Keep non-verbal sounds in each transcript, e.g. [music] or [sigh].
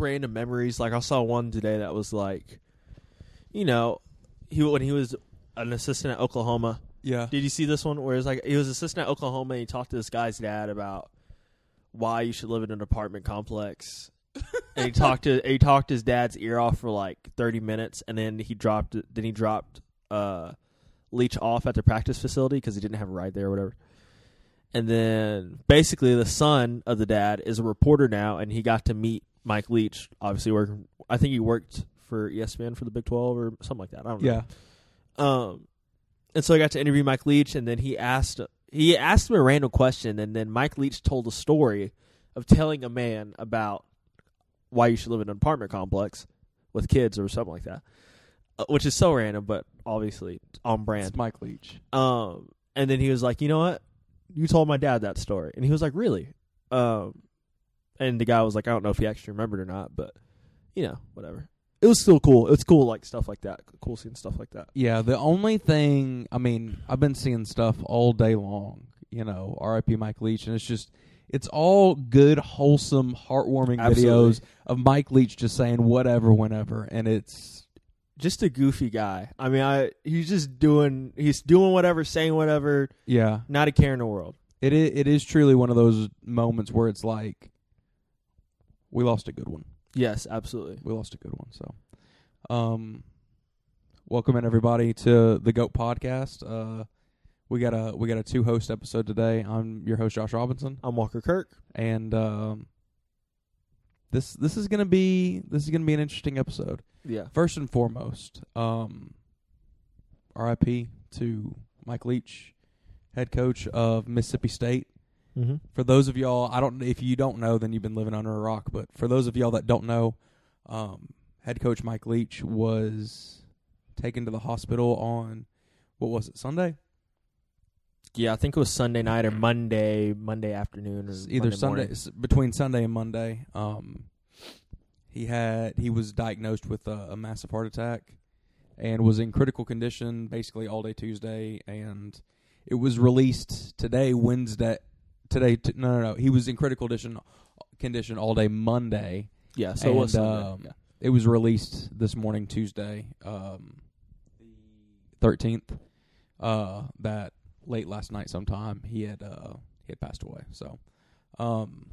random memories. Like I saw one today that was like, you know, he when he was an assistant at Oklahoma. Yeah. Did you see this one? Where it's like he was assistant at Oklahoma and he talked to this guy's dad about why you should live in an apartment complex. [laughs] and he talked to he talked his dad's ear off for like thirty minutes, and then he dropped then he dropped uh, Leach off at the practice facility because he didn't have a ride there or whatever. And then basically the son of the dad is a reporter now, and he got to meet Mike Leach. Obviously working, I think he worked for ESPN for the Big Twelve or something like that. I don't know. Yeah. Um, and so I got to interview Mike Leach, and then he asked he asked him a random question, and then Mike Leach told a story of telling a man about why you should live in an apartment complex with kids or something like that, uh, which is so random, but obviously on brand. It's Mike Leach. Um, and then he was like, you know what? You told my dad that story, and he was like, really? Um, and the guy was like, I don't know if he actually remembered or not, but you know, whatever. It was still cool. It's cool, like stuff like that. Cool seeing stuff like that. Yeah, the only thing I mean, I've been seeing stuff all day long, you know, R.I.P. Mike Leach, and it's just it's all good, wholesome, heartwarming Absolutely. videos of Mike Leach just saying whatever, whenever, and it's Just a goofy guy. I mean, I he's just doing he's doing whatever, saying whatever, yeah, not a care in the world. it is, it is truly one of those moments where it's like we lost a good one. Yes, absolutely. We lost a good one. So, um, welcome in everybody to the Goat Podcast. Uh, we got a we got a two host episode today. I'm your host Josh Robinson, I'm Walker Kirk. and um, this this is gonna be this is gonna be an interesting episode. Yeah. First and foremost, um, R.I.P. to Mike Leach, head coach of Mississippi State. Mm-hmm. For those of y'all, I don't if you don't know, then you've been living under a rock. But for those of y'all that don't know, um, head coach Mike Leach was taken to the hospital on what was it Sunday? Yeah, I think it was Sunday night or Monday, Monday afternoon, or Either Monday Sunday morning. between Sunday and Monday. Um, he had he was diagnosed with a, a massive heart attack and was in critical condition basically all day Tuesday, and it was released today Wednesday. Today, t- no, no, no. He was in critical condition condition all day Monday. Yeah, so it was And, um, yeah. It was released this morning, Tuesday, um, thirteenth. Uh, that late last night, sometime he had uh he had passed away. So, um,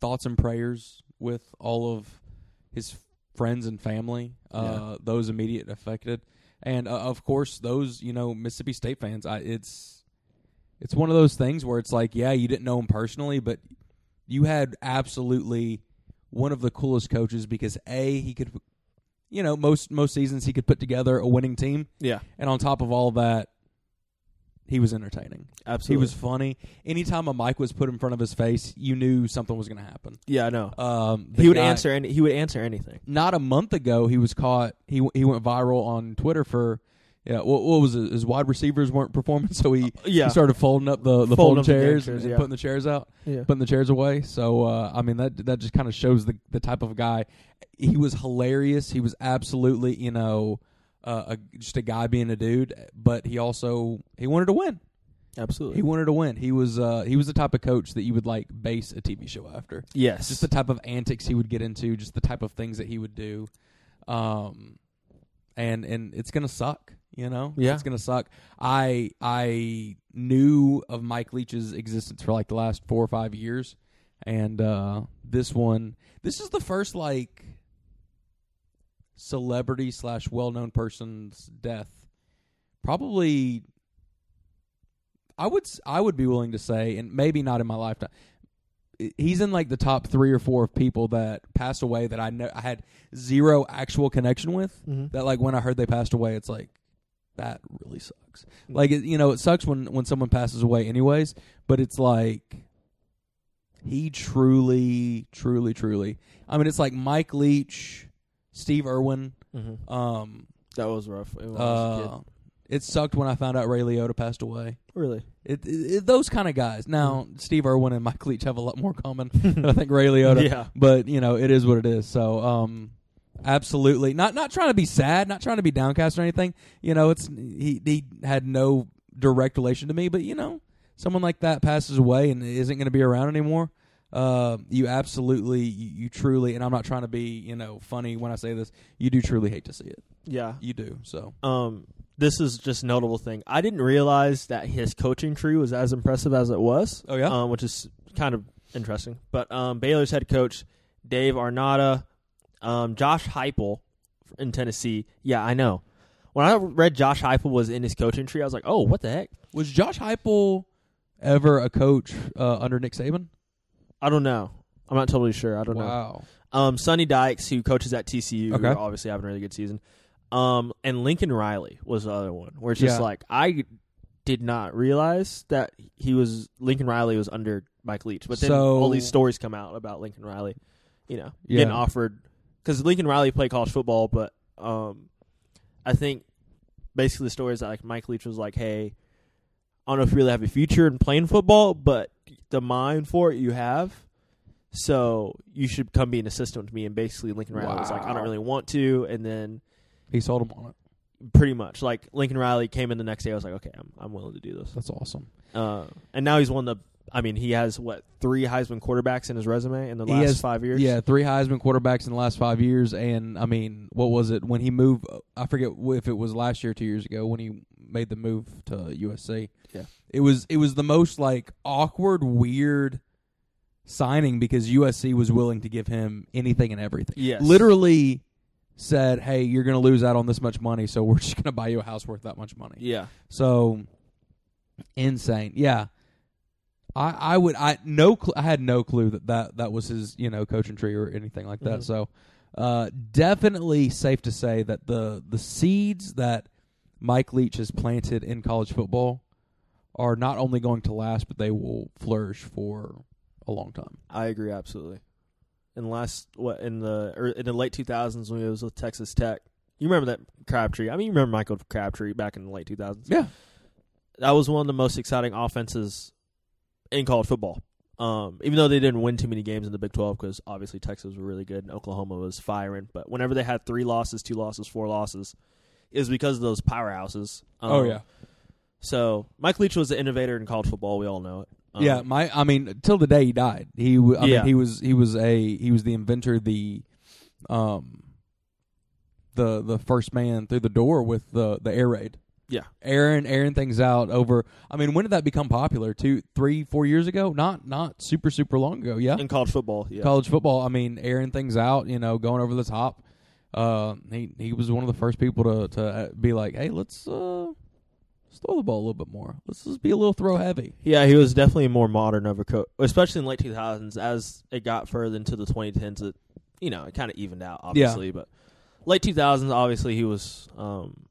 thoughts and prayers with all of his friends and family, uh, Yeah. those immediate affected, and uh, of course those you know Mississippi State fans. I it's it's one of those things where it's like, yeah, you didn't know him personally, but you had absolutely one of the coolest coaches because a he could, you know, most most seasons he could put together a winning team, Yeah, and on top of all that, he was entertaining. absolutely. He was funny. Anytime a mic was put in front of his face, you knew something was going to happen. Yeah, I know. Um, He would guy- answer any. He would answer anything. Not a month ago, he was caught. He he went viral on Twitter for. Yeah, what, what was it? His wide receivers weren't performing, so he, Yeah, he started folding up the, the Folding folding up the chairs chairs, and yeah. putting the chairs out. yeah. putting the chairs away. So uh, I mean that that just kind of shows the the type of guy. He was hilarious. He was absolutely you know uh, a, just a guy being a dude, but he also he wanted to win. absolutely. He wanted to win. He was uh, he was the type of coach that you would like base a TV show after. yes, Just the type of antics he would get into, just the type of things that he would do. Um, and and it's gonna suck. You know, Yeah. it's gonna suck. I I knew of Mike Leach's existence for like the last four or five years, and uh, this one, this is the first like celebrity slash well known person's death. Probably, I would I would be willing to say, and maybe not in my lifetime. He's in like the top three or four of people that passed away that I know I had zero actual connection with hmm that like when I heard they passed away, it's like that really sucks. Like it, you know, it sucks when when someone passes away, anyways. But it's like he truly, truly, truly. I mean, it's like Mike Leach, Steve Irwin. hmm Um, That was rough. It was uh, it sucked when I found out Ray Liotta passed away. really. It, it, those kind of guys. Now, Steve Irwin and Mike Leach have a lot more common [laughs] than I think Ray Liotta yeah, but you know it is what it is so um absolutely not not trying to be sad not trying to be downcast or anything you know it's he he had no direct relation to me but you know someone like that passes away and isn't going to be around anymore uh, you absolutely, you, you truly, and I'm not trying to be, you know, funny when I say this. You do truly hate to see it. Yeah. You do. So Um, this is just notable thing. I didn't realize that his coaching tree was as impressive as it was. Oh, yeah? um, which is kind of interesting. But um, Baylor's head coach Dave Aranda, um, Josh Heupel in Tennessee. Yeah, I know. When I read Josh Heupel was in his coaching tree, I was like, "Oh, what the heck?" was Josh Heupel ever a coach uh, under Nick Saban? I don't know. I'm not totally sure. I don't know. Wow. Um, Sonny Dykes, who coaches at TCU, Okay. obviously having a really good season. Um, and Lincoln Riley was the other one, where it's just Yeah. like I did not realize that he was Lincoln Riley was under Mike Leach, but then So- all these stories come out about Lincoln Riley, you know, Yeah. getting offered because Lincoln Riley played college football, but um, I think basically the story is that like Mike Leach was like, hey. I don't know if you really have a future in playing football, but the mind for it you have. So you should come be an assistant with me. And basically, Lincoln Riley was like, I don't really want to. And then He sold him on it. pretty much like Lincoln Riley came in the next day. I was like, okay, I'm I'm willing to do this. That's awesome. Uh, and now he's one of the. I mean, he has what three Heisman quarterbacks in his resume in the last has- five years. Yeah, three Heisman quarterbacks in the last five years, and I mean, what was it when he moved? I forget if it was last year, or two years ago, when he made the move to USC. Yeah. it was it was the most like awkward, weird signing because USC was willing to give him anything and everything. Yes. literally said, "Hey, you're going to lose out on this much money, so we're [laughs] just going to buy you a house worth that much money." Yeah. So insane. Yeah. I, I would I no cl- I had no clue that, that that was his you know coaching tree or anything like that. Mhm. So uh, definitely safe to say that the the seeds that Mike Leach has planted in college football are not only going to last, but they will flourish for a long time. I agree absolutely. In the last what in the in the late 2000s when he was with Texas Tech, you remember that Crabtree? I mean, you remember Michael Crabtree back in the late 2000s. Yeah, that was one of the most exciting offenses in college football. Um, even though they didn't win too many games in the Big 12 because obviously Texas was really good and Oklahoma was firing. But whenever they had three losses, two losses, four losses, it was because of those powerhouses. Um, Oh, yeah. So Mike Leach was the innovator in college football. We all know it. Um, yeah. My I mean, till the day he died, he w- I Yeah. mean he was he was a he was the inventor, the um the the first man through the door with the the air raid. Yeah. airing airing things out over. I mean, when did that become popular? Two, three, four years ago? Not not super super long ago. Yeah, in college football. Yeah. college football. I mean, airing things out. You know, going over the top. Uh, he he was one of the first people to to uh, be like, hey, let's uh, let's throw the ball a little bit more. Let's just be a little throw heavy. Yeah, he was definitely more modern of a coach, especially in the late 2000s. As it got further into the 2010s, it you know it kind of evened out, obviously. But late 2000s, obviously, he was um,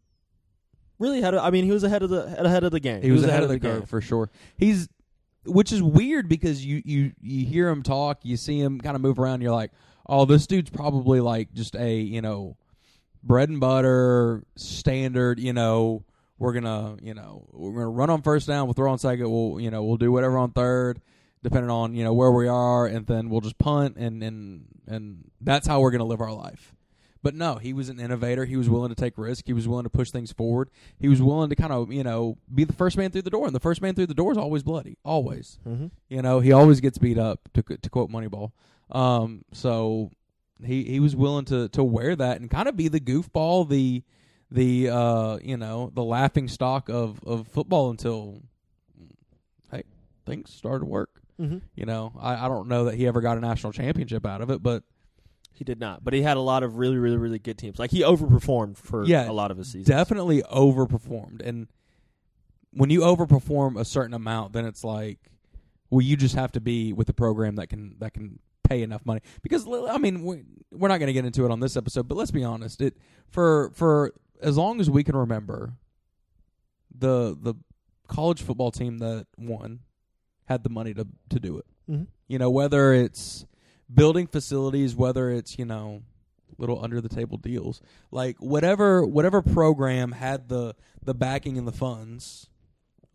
really ahead. Of, I mean, he was ahead of the ahead of the game. He, was, ahead, of the, game. curve for sure. He's which is weird because you you you hear him talk, you see him kind of move around, you're like, oh, this dude's probably like just a you know bread and butter standard. You know, we're gonna you know we're gonna run on first down, we'll throw on second, we'll you know we'll do whatever on third. Depending on you know where we are, and then we'll just punt, and and and that's how we're gonna live our life. But no, he was an innovator. He was willing to take risk. He was willing to push things forward. He was willing to kind of, you know, be the first man through the door. And the first man through the door is always bloody, always. Mm-hmm. You know, he always gets beat up. To to quote Moneyball. Um, so he he was willing to to wear that and kind of be the goofball, the the uh you know the laughing stock of of football until hey things started to work. Mm-hmm. You know, I I don't know that he ever got a national championship out of it, but He did not, but he had a lot of really, really, really good teams. Like he overperformed for Yeah, a lot of his seasons. definitely overperformed. And when you overperform a certain amount, then it's like, well, you just have to be with a program that can that can pay enough money. Because I mean, we, we're not going to get into it on this episode, but let's be honest. It for for as long as we can remember, the the college football team that won had the money to to do it. Mm-hmm. You know, whether it's building facilities, whether it's, you know, little under the table deals. Like whatever whatever program had the the backing and the funds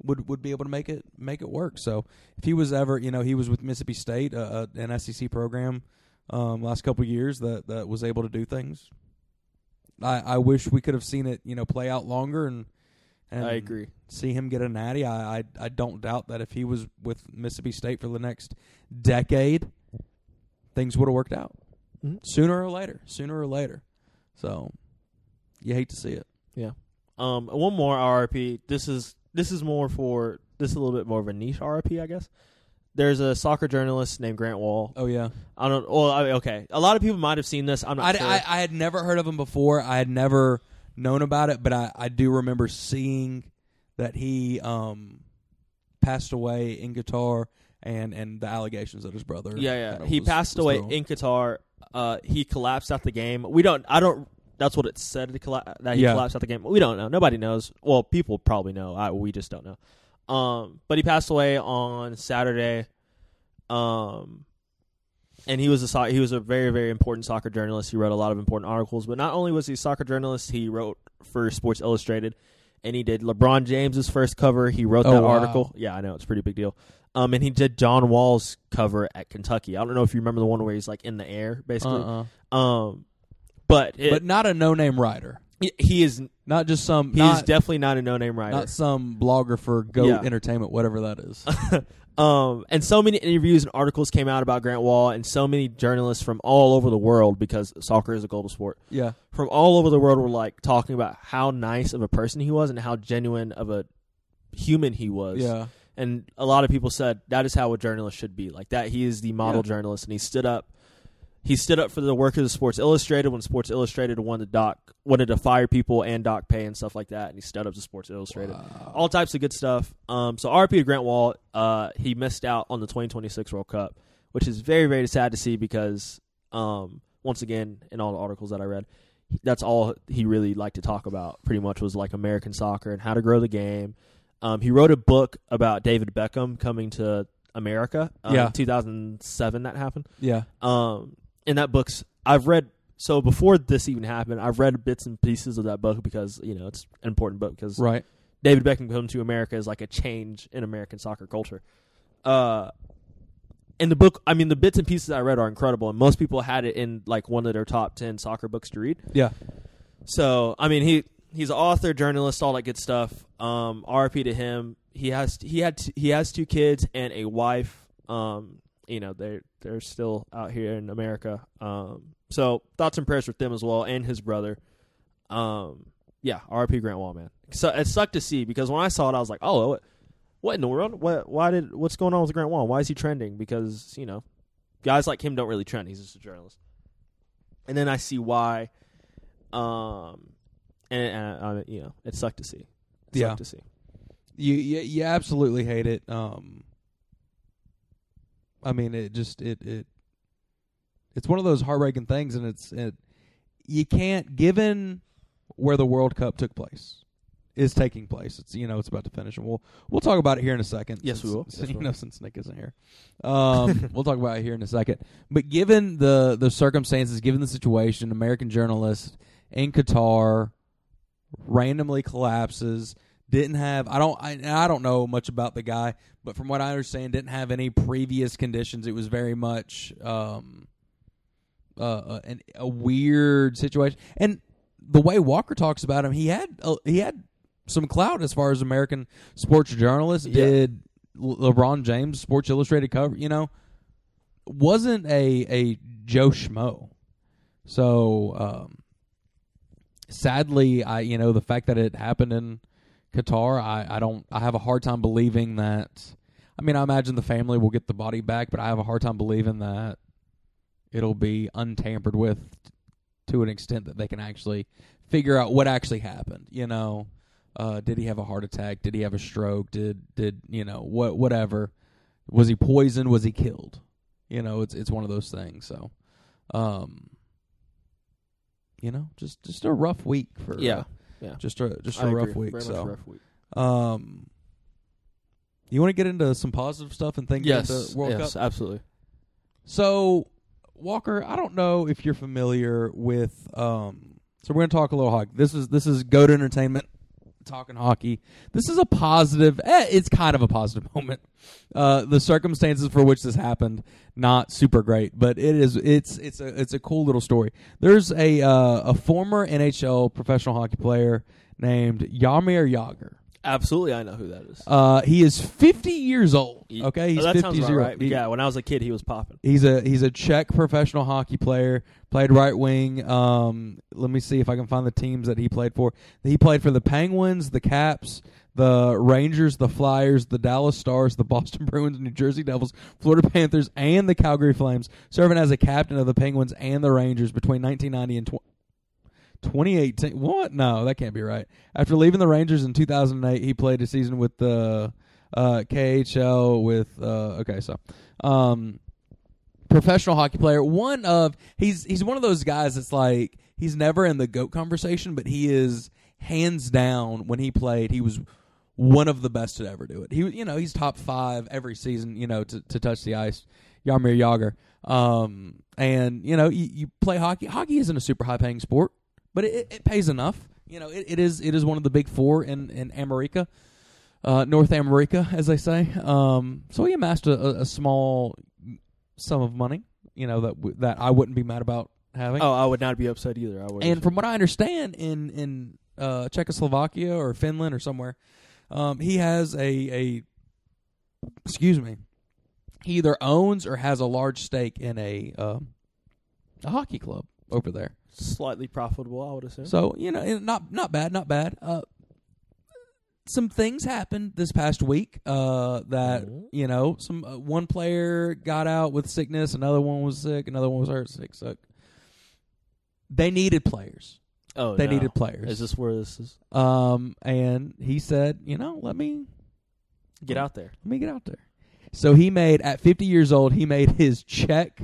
would would be able to make it make it work. So if he was ever, you know, he was with Mississippi State, uh, uh, an SEC program um last couple of years that that was able to do things. I I wish we could have seen it, you know, play out longer and And I agree. See him get a natty. I, I I don't doubt that if he was with Mississippi State for the next decade, things would have worked out Mhm. sooner or later. Sooner or later. So you hate to see it. Yeah. Um, one more RRP. This is this is more for this is a little bit more of a niche RRP, I guess. There's a soccer journalist named Grant Wahl. Oh yeah. I don't. Well, I, okay. A lot of people might have seen this. I'm not I, sure. I, I had never heard of him before. I had never known about it, but I, I do remember seeing that he um passed away in Qatar and and the allegations that his brother. yeah, yeah. He was- passed was away in Qatar. Uh, he collapsed out the game. We don't. I don't. That's what it said. That he Yeah. collapsed out the game. We don't know. Nobody knows. Well, people probably know. I, we just don't know. Um, but he passed away on Saturday. Um, and he was a so- he was a very very important soccer journalist. He wrote a lot of important articles. But not only was he a soccer journalist, he wrote for Sports Illustrated, and he did LeBron James's first cover. He wrote Oh, that wow. article. Yeah, I know it's a pretty big deal. Um, and he did John Wall's cover at Kentucky. I don't know if you remember the one where he's like in the air, basically. Uh-uh. Um, but it, but not a no name writer. he- is Not just some. he not, is definitely not a no name writer. not some blogger for Go Yeah. Entertainment, whatever that is. [laughs] um, and so many interviews and articles came out about Grant Wahl, and so many journalists from all over the world because soccer is a global sport. yeah. From all over the world were like talking about how nice of a person he was and how genuine of a human he was. Yeah. And a lot of people said that is how a journalist should be. Like that, he is the model Yeah. journalist, and he stood up. He stood up for the workers of Sports Illustrated when Sports Illustrated wanted to dock, wanted to fire people and dock pay and stuff like that, and he stood up to Sports Illustrated. Wow. All types of good stuff. Um, so RP to Grant Wahl, uh, he missed out on the 2026 World Cup, which is very very sad to see because, um, once again, in all the articles that I read, that's all he really liked to talk about. Pretty much was like American soccer and how to grow the game. Um, he wrote a book about David Beckham coming to America. Um, Yeah. in 2007 that happened. Yeah. Um, and that book's I've read. So before this even happened, I've read bits and pieces of that book because you know it's an important book because Right. David Beckham coming to America is like a change in American soccer culture. Uh, and the book, I mean, the bits and pieces I read are incredible, and most people had it in like one of their top ten soccer books to read. Yeah. So, I mean, he he's an author, journalist, all that good stuff. Um, RP to him. He has he had t- he has two kids and a wife. Um, you know, they they're still out here in America. Um, so thoughts and prayers with them as well, and his brother. Um, yeah, RP Grant Wahl, man. So it sucked to see because when I saw it, I was like, oh, what, what in the world? What? Why did? What's going on with Grant Wahl? Why is he trending? Because you know, guys like him don't really trend. He's just a journalist. And then I see why. Um, and, and uh, you know, it sucked to see. It Yeah. sucked to see. You, you you absolutely hate it. Um, I mean, it just it it it's one of those heartbreaking things, and it's it you can't given where the World Cup took place is taking place. It's you know it's about to finish, and we'll we'll talk about it here in a second. Yes, we will. since- [laughs] Yes, we you will. know, since Nick isn't here, um, [laughs] we'll talk about it here in a second. But given the the circumstances, given the situation, American journalists in Qatar randomly collapses. Didn't have I don't I, I don't know much about the guy, but from what I understand, didn't have any previous conditions. It was very much um, uh, uh, an, a weird situation. And the way Walker talks about him, he had uh, he had some clout as far as American sports journalist. Yeah. Did LeBron James Sports Illustrated cover? You know, wasn't a a Joe Schmo. So um, sadly, I you know the fact that it happened in Qatar, I I don't I have a hard time believing that. I mean, I imagine the family will get the body back, but I have a hard time believing that it'll be untampered with to an extent that they can actually figure out what actually happened. You know, uh, did he have a heart attack? Did he have a stroke? Did did you know what whatever? Was he poisoned? Was he killed? You know, it's it's one of those things. So, um, you know, just just a rough week for Yeah, uh, yeah. just a just I a rough agree. week. Very so, rough week. um, you want to get into some positive stuff and think Yes, the World yes, Cup? absolutely. So, Walker, I don't know if you're familiar with. Um, so we're going to talk a little hockey. This is this is Go to Entertainment talking hockey. This is a positive. Eh, it's kind of a positive [laughs] moment. Uh, the circumstances for which this happened, not super great, but it is. It's it's a it's a cool little story. There's a uh, a former NHL professional hockey player named Jaromir Jagr. Absolutely, I know who that is. Uh, he is 50 years old. Okay, he's oh, that 50 sounds years old. right. He- yeah, when I was a kid, he was popping. He's a he's a Czech professional hockey player. Played right wing. Um, let me see if I can find the teams that he played for. He played for the Penguins, the Caps, the Rangers, the Flyers, the Dallas Stars, the [laughs] Boston Bruins, New Jersey Devils, Florida Panthers, and the Calgary Flames. Serving as a captain of the Penguins and the Rangers between 1990 and tw- 2018. What? No, that can't be right. After leaving the Rangers in 2008, he played a season with the uh, KHL with. Uh, okay, so. Um, professional hockey player. One of he's he's one of those guys that's like he's never in the goat conversation, but he is hands down when he played, he was one of the best to ever do it. He you know, he's top 5 every season, you know, to to touch the ice. Jaromir Jagr. Um and you know, you, you play hockey. Hockey isn't a super high paying sport, but it, it pays enough. You know, it, it is it is one of the big 4 in in America. Uh, North America, as they say. Um, so he amassed a, a, small sum of money, you know that w- that I wouldn't be mad about having. Oh, I would not be upset either. I would. and from what I understand, in in uh, Czechoslovakia or Finland or somewhere, um, he has a a excuse me, he either owns or has a large stake in a um, a hockey club over there. Slightly profitable, I would assume. So you know, not not bad, not bad. Uh, some things happened this past week. Uh, that Mhm. you know, some uh, one player got out with sickness, another one was sick, another one was hurt, sick, sick. They needed players. oh, They no. needed players. Is this where this is? Um, and he said, you know, let me Get out there. let me get out there. So he made at 50 years old, he made his Czech.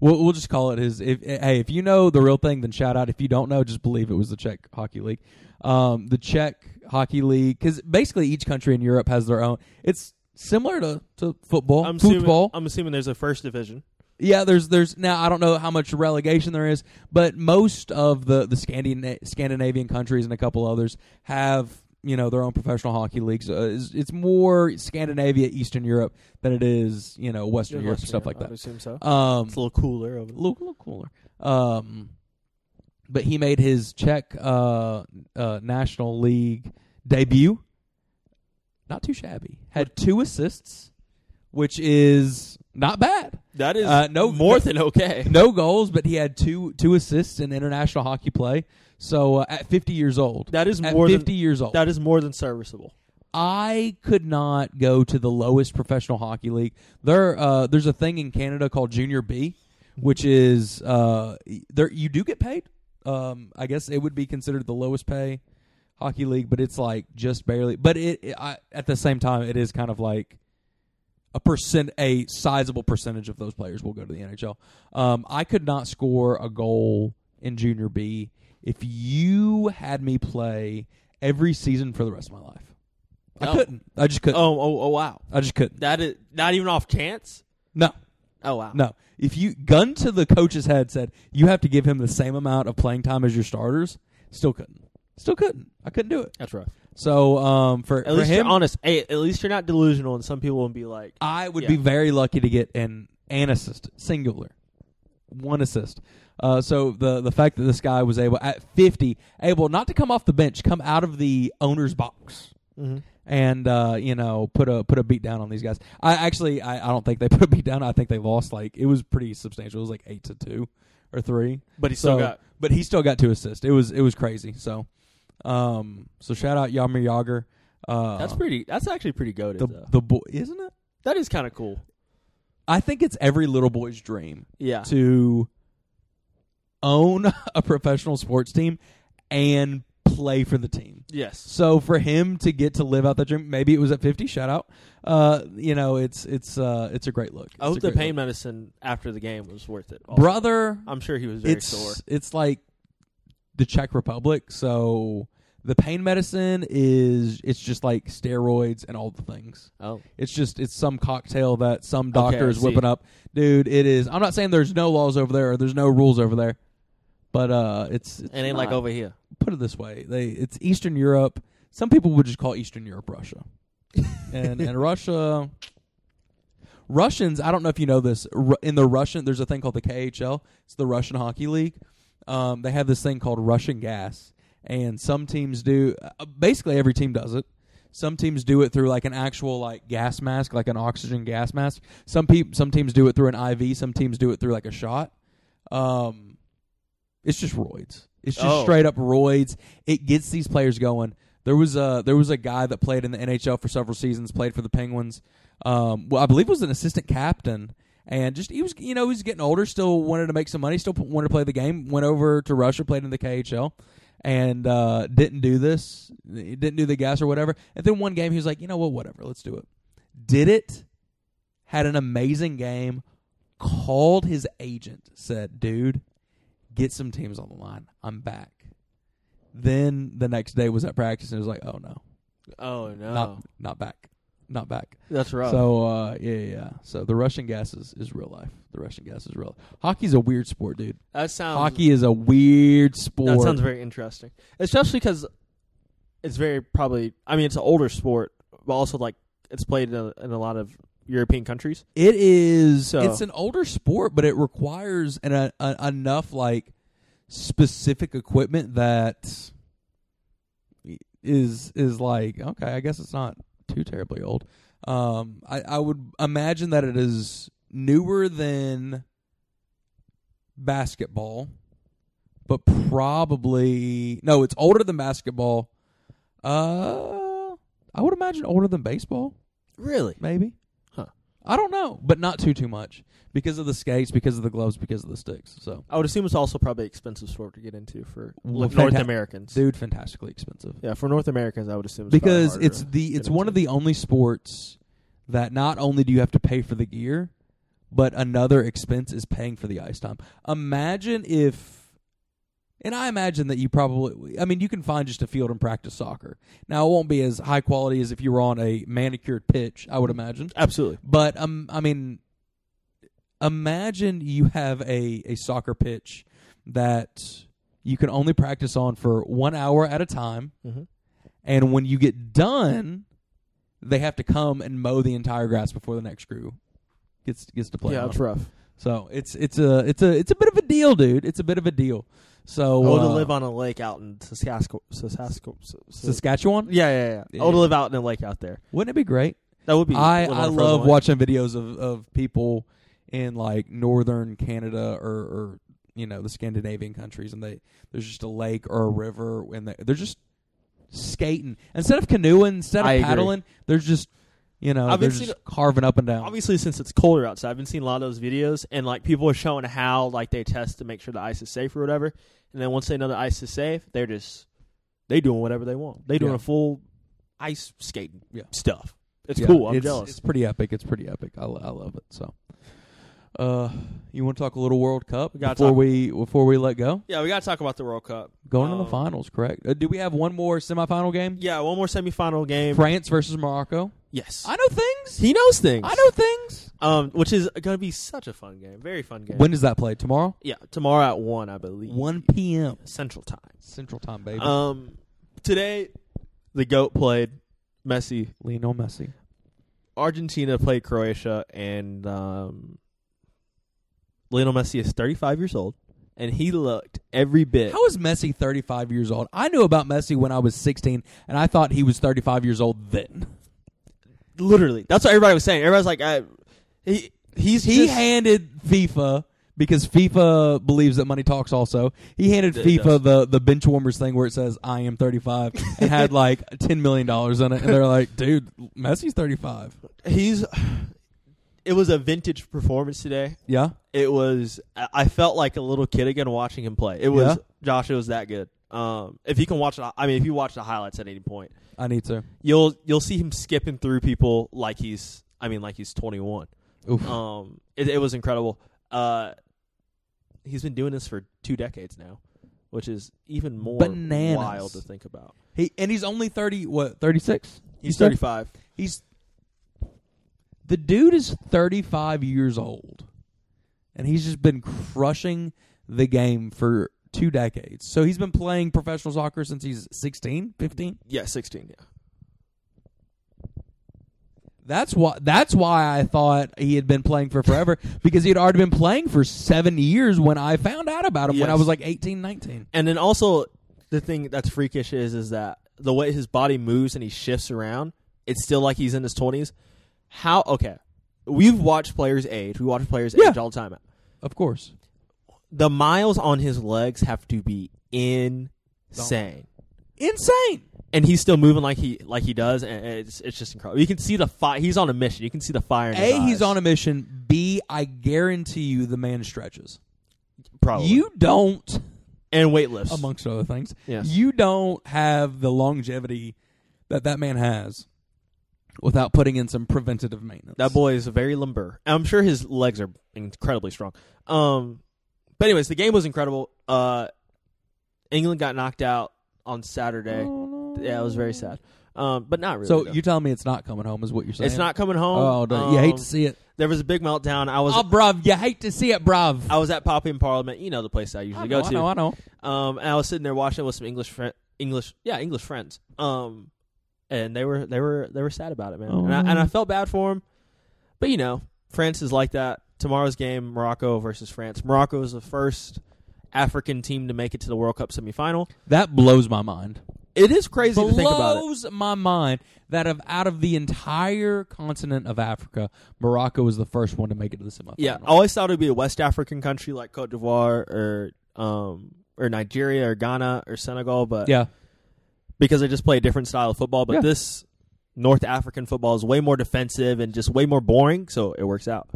We'll, we'll just call it his. If hey, if you know the real thing, then shout out. If you don't know, just believe it was the Czech Hockey League. Um, the Czech Hockey League, because basically each country in Europe has their own. It's similar to, to football, I'm assuming, football. I'm assuming there's a first division. Yeah, there's there's now I don't know how much relegation there is, but most of the the Scandina- Scandinavian countries and a couple others have you know their own professional hockey leagues. Uh, it's, it's more Scandinavia, Eastern Europe than it is you know Western Europe and stuff like I would that. assume so. Um, It's a little cooler over a little, little cooler. Um, but he made his Czech uh, uh, National League debut. Not too shabby. Had two assists, which is not bad. That is Uh, no- more no- than okay. no goals, but he had two two assists in international hockey play. So uh, at 50 years old, That is at more 50 than years old, that is more than serviceable. I could not go to the lowest professional hockey league. There, uh, there's a thing in Canada called Junior B, which is uh, there you do get paid. Um, I guess it would be considered the lowest pay hockey league, but it's like just barely. But it, it I, at the same time, it is kind of like a percent, a sizable percentage of those players will go to the NHL. Um, I could not score a goal in Junior B if you had me play every season for the rest of my life. I couldn't. I just couldn't. Oh, oh, oh, wow. I just couldn't. That is not even off chance. No, Oh, wow. no. If you gun to the coach's head said you have to give him the same amount of playing time as your starters, still couldn't. Still couldn't. I couldn't do it. That's rough. So um, for At for least him, you're honest. Hey, at least you're not delusional, and some people will be like, I would Yeah. be very lucky to get an an assist, singular, one assist. Uh, so the the fact that this guy was able at 50, able not to come off the bench, come out of the owner's box, mm-hmm. and uh, you know put a put a beat down on these guys. I actually I, I don't think they [laughs] put a beat down. I think they lost like it was pretty substantial. It was like eight to two or three. but he still got. But he still got two assists. It was it was crazy. So um so shout out Jaromir Jagr. Uh, That's pretty. That's actually pretty goaded. the though. the boy isn't it? that is kind of cool. I think it's every little boy's dream Yeah. to own [laughs] a professional sports team and play for the team. Yes. So for him to get to live out that dream, maybe it was at fifty. Shout out. Uh, you know, it's it's uh, it's a great look. I hope the pain look. medicine after the game was worth it. also. brother. I'm sure he was very It's sore. it's like the Czech Republic. So the pain medicine is it's just like steroids and all the things. Oh, It's just it's some cocktail that some Okay, I doctor is see. whipping up. Dude, it is. I'm not saying there's no laws over there or there's no rules over there, but uh, it's, it's it ain't like not. over here. Put it this way, they it's Eastern Europe. Some people would just call Eastern Europe Russia, [laughs] and and Russia. Russians, I don't know if you know this. Ru- In the Russian, there's a thing called the KHL. It's the Russian Hockey League. Um, they have this thing called Russian gas, and some teams do. Uh, basically, every team does it. Some teams do it through like an actual like gas mask, like an oxygen gas mask. Some peop some teams do it through an IV. Some teams do it through like a shot. Um, it's just roids. It's just Oh. straight up roids. It gets these players going. There was a there was a guy that played in the NHL for several seasons, played for the Penguins. Um, well, I believe was an assistant captain, and just he was you know he was getting older, still wanted to make some money, still wanted to play the game. Went over to Russia, played in the KHL, and uh, didn't do this, didn't do the gas or whatever. And then one game he was like, you know what, whatever, let's do it. Did it? Had an amazing game. Called his agent, said, dude, get some teams on the line. I'm back. Then the next day was at practice and it was like, oh no, Oh no, not not back, not back. that's rough. So uh, yeah, yeah, yeah. So the Russian gas is, is real life. The Russian gas is real. Hockey's a weird sport, dude. that sounds Hockey is a weird sport. That sounds very interesting, especially because it's very probably. I mean, it's an older sport, but also like it's played in a, in a lot of European countries. It is. So- It's an older sport, but it requires an, a, a, enough like specific equipment that is is like okay. I guess it's not too terribly old. Um, I, I would imagine that it is newer than basketball, but probably no. It's older than basketball. Uh, I would imagine older than baseball Really? maybe. I don't know, but not too too much because of the skates, because of the gloves, because of the sticks. So, I would assume it's also probably expensive sport to get into for Well, North fanta- Americans. dude, fantastically expensive Yeah, for North Americans, I would assume it's because it's the it's one of the only sports that not only do you have to pay for the gear, but another expense is paying for the ice time. Imagine if. And I imagine that you probably, I mean, you can find just a field and practice soccer. Now, it won't be as high quality as if you were on a manicured pitch, I would imagine. absolutely. But um, I mean, imagine you have a a soccer pitch that you can only practice on for one hour at a time, Mm-hmm. and when you get done, they have to come and mow the entire grass before the next crew gets gets to play. Yeah, it's rough. So it's it's a it's a it's a bit of a deal, dude. It's a bit of a deal. So Oh, to uh, live on a lake out in Saskatchewan. Saskatchewan. Saskatchewan, Yeah, yeah, yeah. Yeah. Oh, to live out in a lake out there. wouldn't it be great? That would be. I I love lake. watching videos of of people in like northern Canada or or you know the Scandinavian countries, and they there's just a lake or a river, and they, they're just skating instead of canoeing, instead of I agree. paddling. They're just you know I've they're been just seeing- carving up and down. obviously since it's colder outside, I've been seeing a lot of those videos, and like people are showing how like they test to make sure the ice is safe or whatever, and then once they know the ice is safe, they're just they doing whatever they want. They doing Yeah. a full ice skating Yeah. stuff. It's Yeah, cool. I'm it's, jealous. It's pretty epic. It's pretty epic. I, I love it. So, uh, you want to talk a little World Cup We before talk- we before we let go? yeah, we got to talk about the World Cup. Going to the Um, finals, correct? Uh, do we have one more semifinal game? Yeah, one more semifinal game. France versus Morocco. Yes, I know things. he knows things. I know things. Um, which is going to be such a fun game. Very fun game. When does that play? Tomorrow, yeah, tomorrow at one, I believe. one p.m. Central Time. Central Time, baby. Um, today the goat played Messi. Lionel Messi. Argentina played Croatia, and um, Lionel Messi is 35 years old, and he looked every bit. How is Messi thirty-five years old? I knew about Messi when I was sixteen, and I thought he was thirty-five years old then. Literally, that's what everybody was saying. Everybody's like, I, he he's He just- handed FIFA because FIFA believes that money talks. Also, he handed FIFA does. the the bench warmers thing where it says "I am 35" and had [laughs] like ten million dollars in it, and they're like, "Dude, Messi's 35." he's. It was a vintage performance today. Yeah, It was. I felt like a little kid again watching him play. It was Yeah? Josh. It was that good. Um, if you can watch it, I mean, if you watch the highlights at any point, I need to. you'll you'll see him skipping through people like he's. I mean, like he's 21. Oof. Um, it, it was incredible. Uh, he's been doing this for two decades now, which is even more Bananas. wild to think about. He and he's only 30. What? 36. He's said? 35. He's the dude is 35 years old, and he's just been crushing the game for two decades. So he's been playing professional soccer since he's 16, 15. Yeah, 16. Yeah. That's why. That's why I thought he had been playing for forever because he had already been playing for seven years when I found out about him when I was like 18, 19. And then also the thing that's freakish is is that the way his body moves and he shifts around, it's still like he's in his twenties. How okay? We've watched players age. We watch players Yeah. age all the time. Of course. The miles on his legs have to be insane, Insane. and he's still moving like he like he does, and it's it's just incredible. You can see the fire. He's on a mission. You can see the fire. In his A, he's on a mission. B, I guarantee you the man stretches. probably You don't, and weightlifts amongst other things, Yes. you don't have the longevity that that man has without putting in some preventative maintenance. That boy is very limber. I'm sure his legs are incredibly strong. Um, but anyways, the game was incredible. Uh, England got knocked out on Saturday. Yeah, it was very sad. Um, but not really. So though. you telling me it's not coming home is what you're saying? it's not coming home. Oh, don't- you hate Um, to see it. There was a big meltdown. I was Oh, bruv, you hate to see it, bruv. I was at Poppy in Parliament. You know the place I usually I go to. I know, I know. Um, and I was sitting there watching it with some English friend, English, yeah, English friends. Um, and they were they were they were sad about it, man. And, I, and I felt bad for them. But you know, France is like that. Tomorrow's game, Morocco versus France. Morocco is the first African team to make it to the World Cup semifinal. That blows my mind. It is crazy to think about it. blows my mind that of out of the entire continent of Africa, Morocco was the first one to make it to the semifinal. Yeah, I always thought it would be a West African country like Cote d'Ivoire or um or Nigeria or Ghana or Senegal, but yeah. because they just play a different style of football. But Yeah. this North African football is way more defensive and just way more boring, so it works out.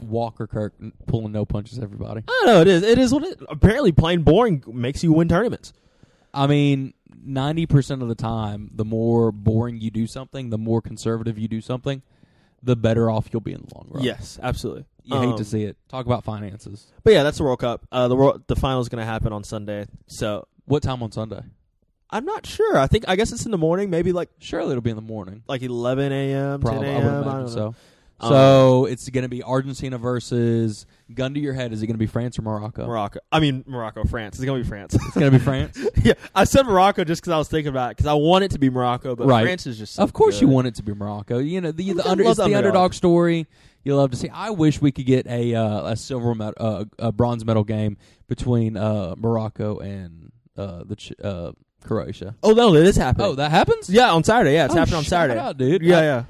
Walker Kirk pulling no punches. Everybody. I don't know. It is. It is what it. Apparently, playing boring makes you win tournaments. I mean, ninety percent of the time, the more boring you do something, the more conservative you do something, the better off you'll be in the long run. Yes, absolutely. you hate Um, to see it. Talk about finances. But yeah, that's the World Cup. Uh, the world, the final is going to happen on Sunday. So What time on Sunday? I'm not sure. I think I guess it's in the morning, maybe like Surely it'll be in the morning. like 11 a.m., 10 Probably, I a.m. I don't know. so. Um, So it's going to be Argentina versus. Gun to your head. Is it going to be France or Morocco? Morocco. I mean Morocco, France. It's going to be France. It's going to be France. [laughs] yeah, I said Morocco just because I was thinking about it because I want it to be Morocco, but Right. France is just. so Of course, you want it to be Morocco. You know, the, the under, it's the underdog story. You love to see. I wish we could get a uh, a silver medal, uh, a bronze medal game between uh, Morocco and uh, the Ch- uh, Croatia. Oh no, it is happening. Oh, that happens. yeah, on Saturday. Yeah, it's Oh, happening on Saturday. out, dude. Yeah, I, yeah.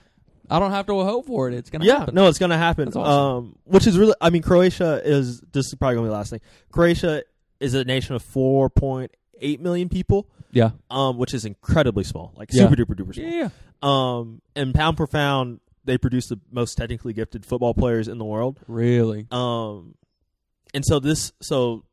I don't have to hope for it. It's gonna Yeah, happen. no, it's gonna happen. Awesome. Um, which is really, I mean, Croatia is. This is probably gonna be the last thing. Croatia is a nation of four point eight million people, Yeah. um, which is incredibly small, like Yeah. super duper duper small. Yeah. Um, and pound per pound, they produce the most technically gifted football players in the world. Really. Um, and so this, so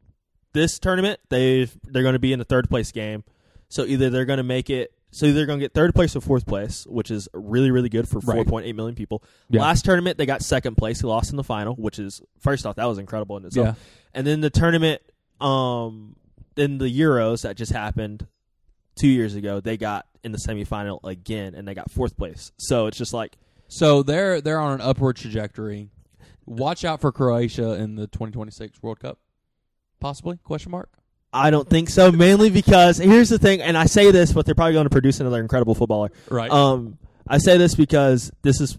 this tournament, they they're going to be in the third place game. So either they're going to make it. So they're going to get third place or fourth place, which is really really good for Right. four point eight million people. Yeah. Last tournament they got second place. They lost in the final, which is first off that was incredible in itself. And then the tournament, um, in the Euros that just happened two years ago, they got in the semifinal again, and they got fourth place. So it's just like So they're they're on an upward trajectory. Watch out for Croatia in the 2026 World Cup. Possibly? Question mark. I don't think so. Mainly because here's the thing, and I say this, but they're probably going to produce another incredible footballer. Right. Um, I say this because this is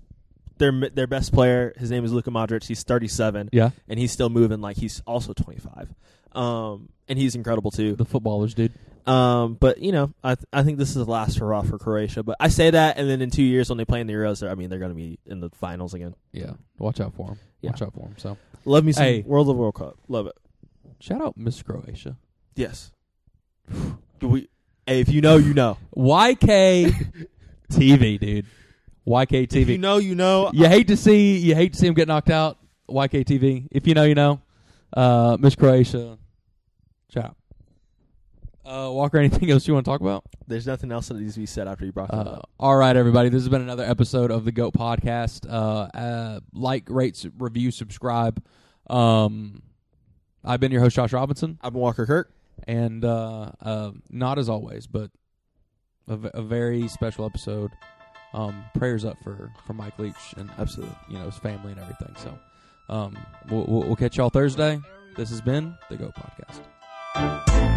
their their best player. His name is Luka Modric. He's 37, yeah. and he's still moving like he's also 25. Um, and he's incredible too. The footballers, dude. Um, but you know, I th- I think this is the last hurrah for Croatia. But I say that, and then in two years when they play in the Euros, I mean they're going to be in the finals again. Yeah. Watch out for him. Yeah. Watch out for him. So Love me some Hey. World of World Cup. Love it. shout out Miss Croatia. Yes. we, hey, if you know, you know. YK TV, dude. YK If TV. you know, you know. You hate to see you hate to see him get knocked out. YK TV. If you know, you know. Uh, Miss Croatia. Shout. Uh, Walker, anything else you want to talk about? There's nothing else that needs to be said after you brought that Uh, up. all right, everybody. This has been another episode of the Goat Podcast. Uh, uh, like, rate, review, subscribe. Um, I've been your host, Josh Robinson, I've been Walker Kirk. And uh, uh, not as always, but a, v- a very special episode. Um, prayers up for, for Mike Leach and Absolutely. you know his family and everything. So, um, we'll, we'll, we'll catch y'all Thursday. This has been the Goat Podcast.